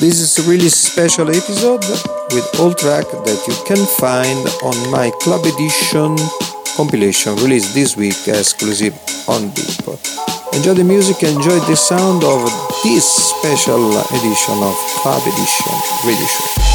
This is a really special episode with all track that you can find on my Club Edition compilation released this week exclusive on Beatport. Enjoy the music, enjoy the sound of this special edition of Club Edition Radio Show.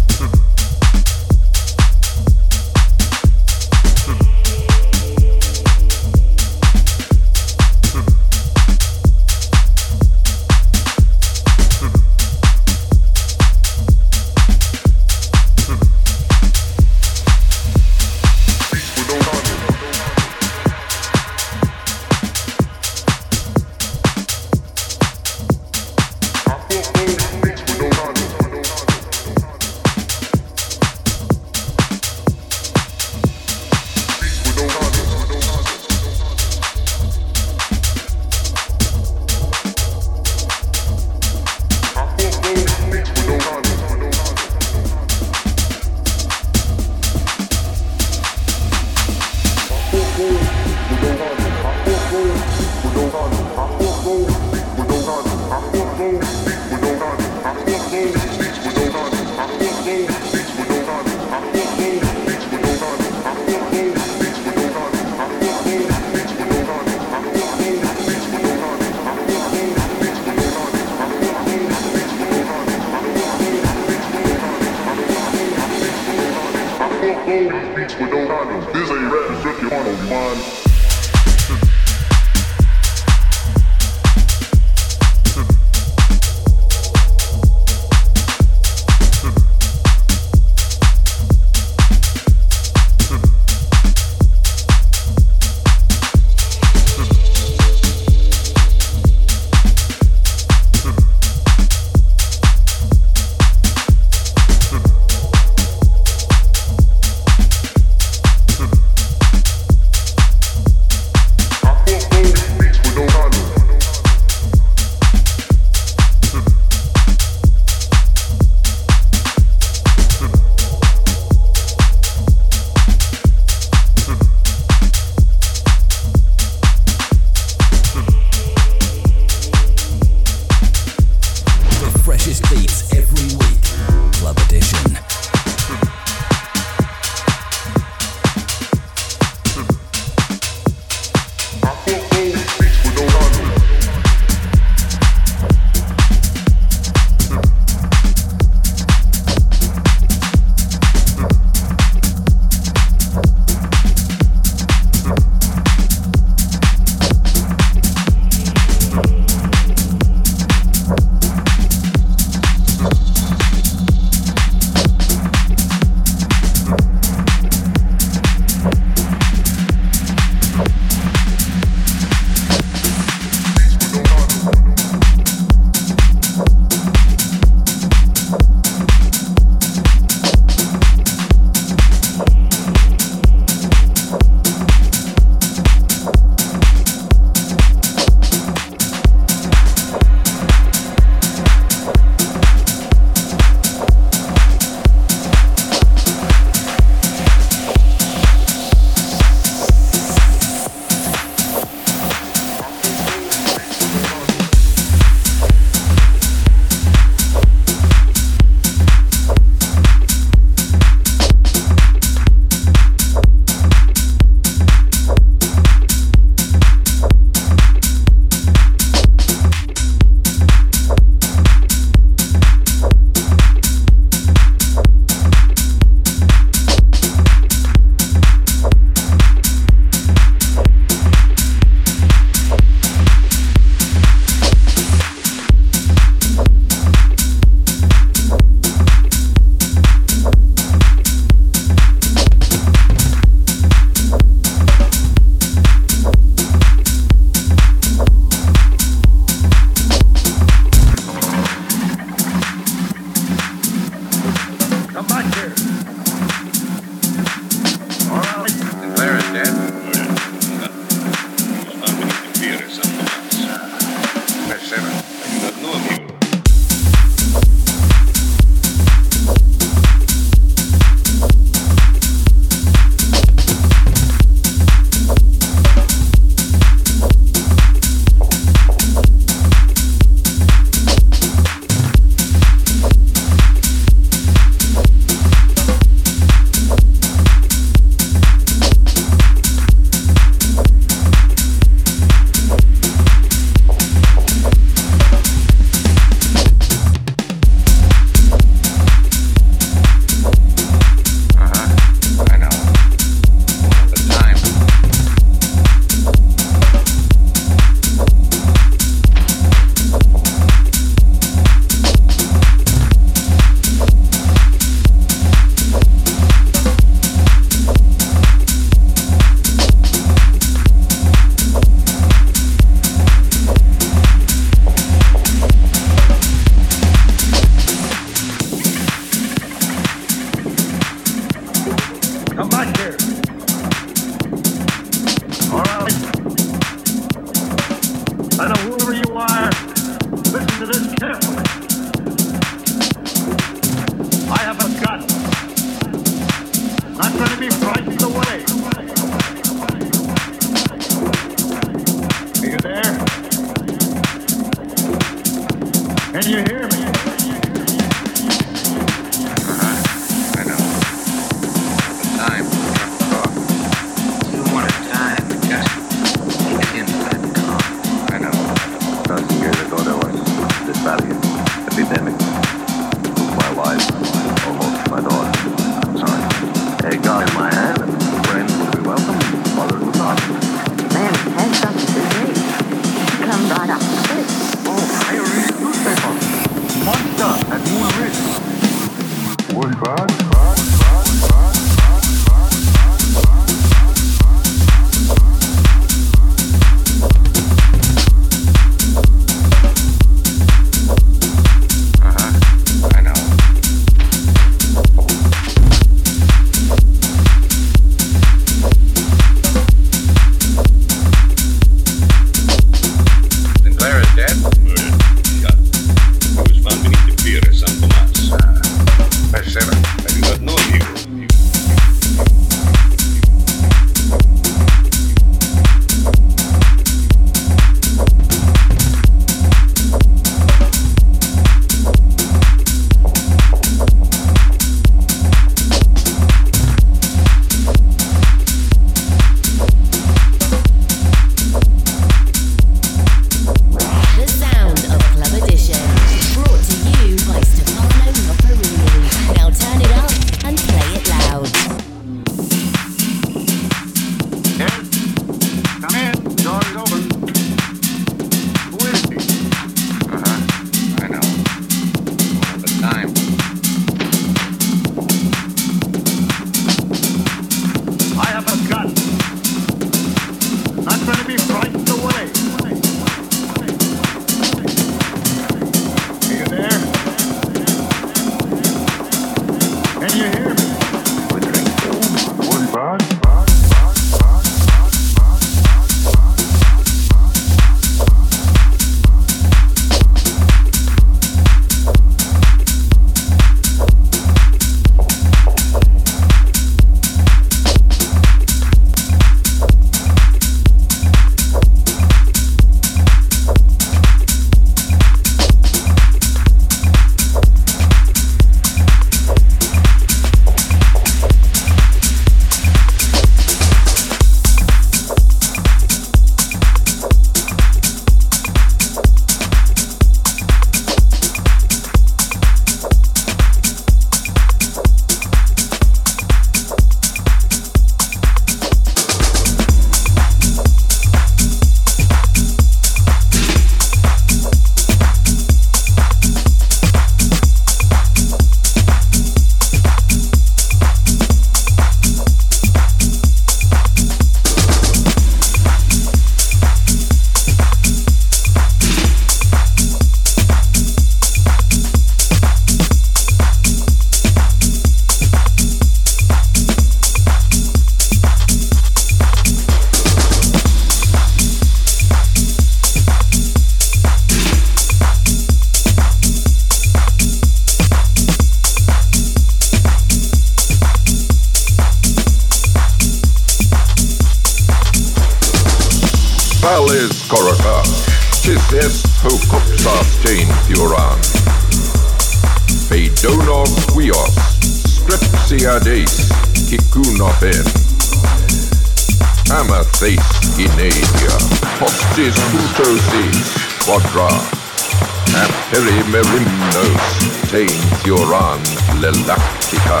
You're on Lelactica.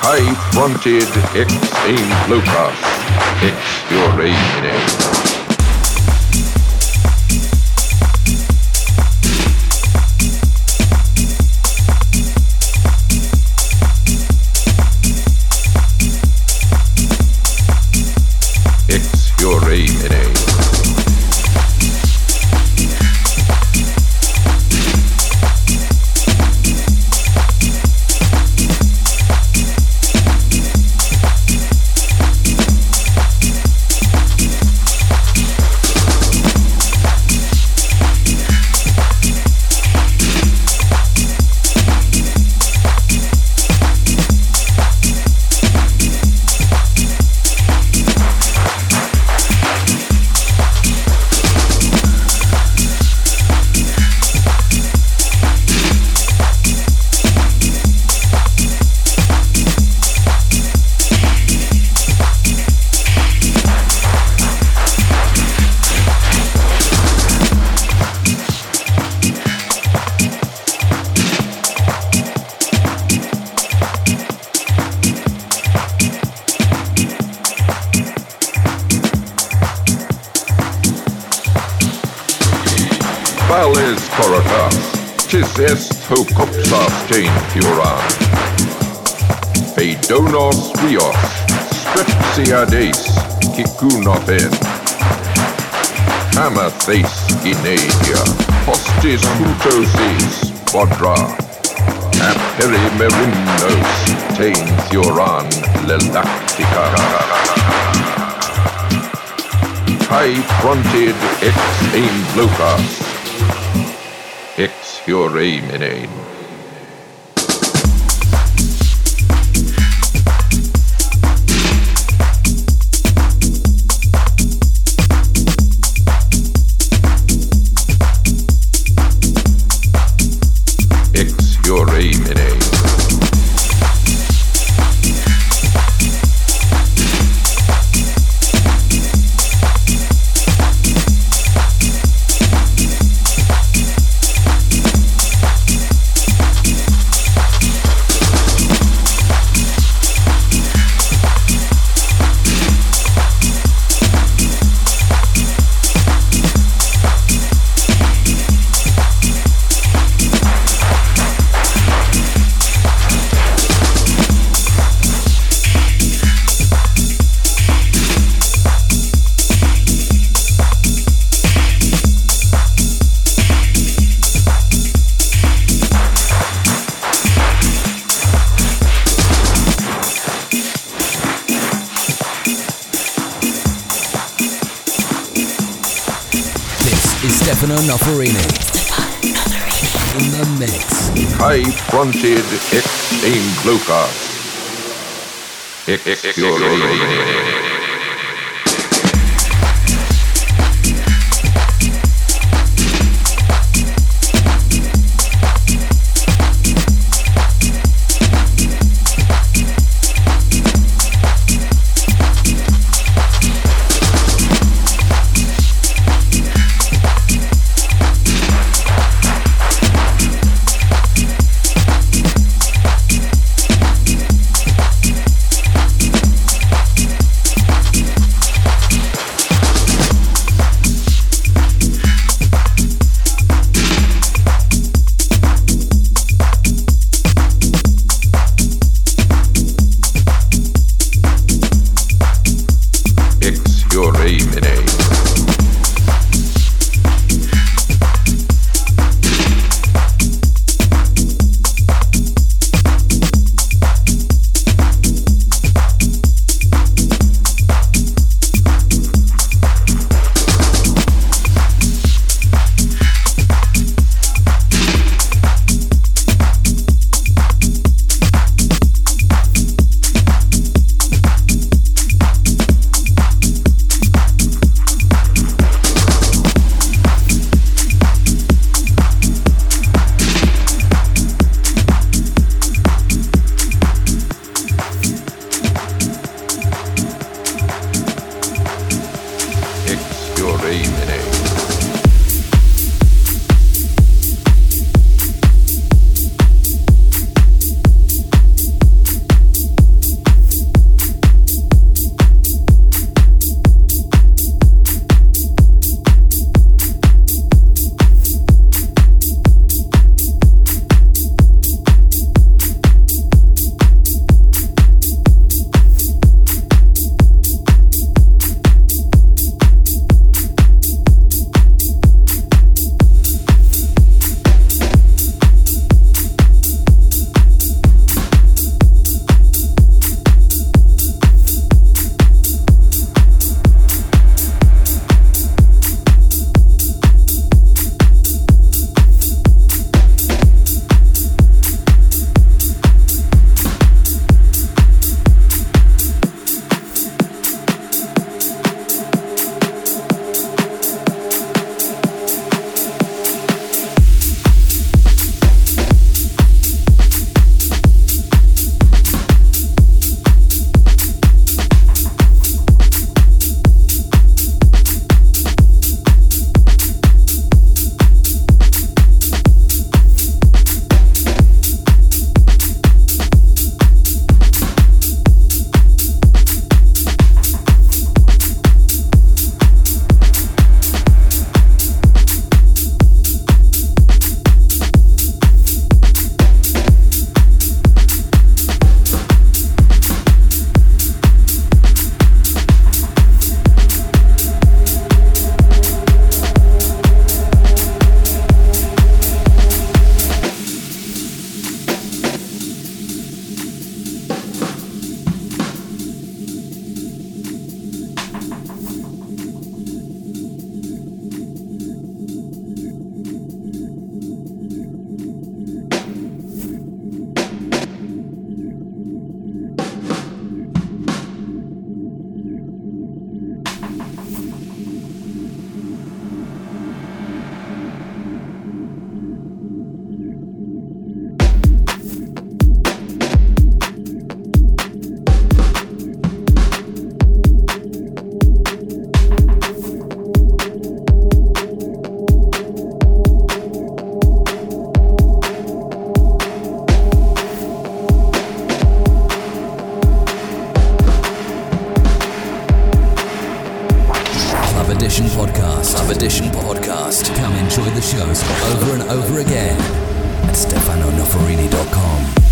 High fronted ex St. Lucas. Excurating. mounted ex-Dane Blocar. Podcast. Edition podcast. Come enjoy the shows over and over again at StefanoNoferini.com.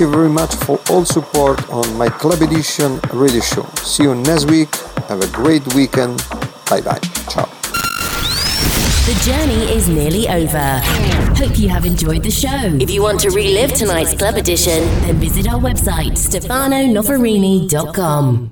Thank you very much for all support on my Club Edition radio show. See you next week. Have a great weekend. Bye bye. Ciao. The journey is nearly over. Hope you have enjoyed the show. If you want to relive tonight's club edition, then visit our website, stefanonoferini.com.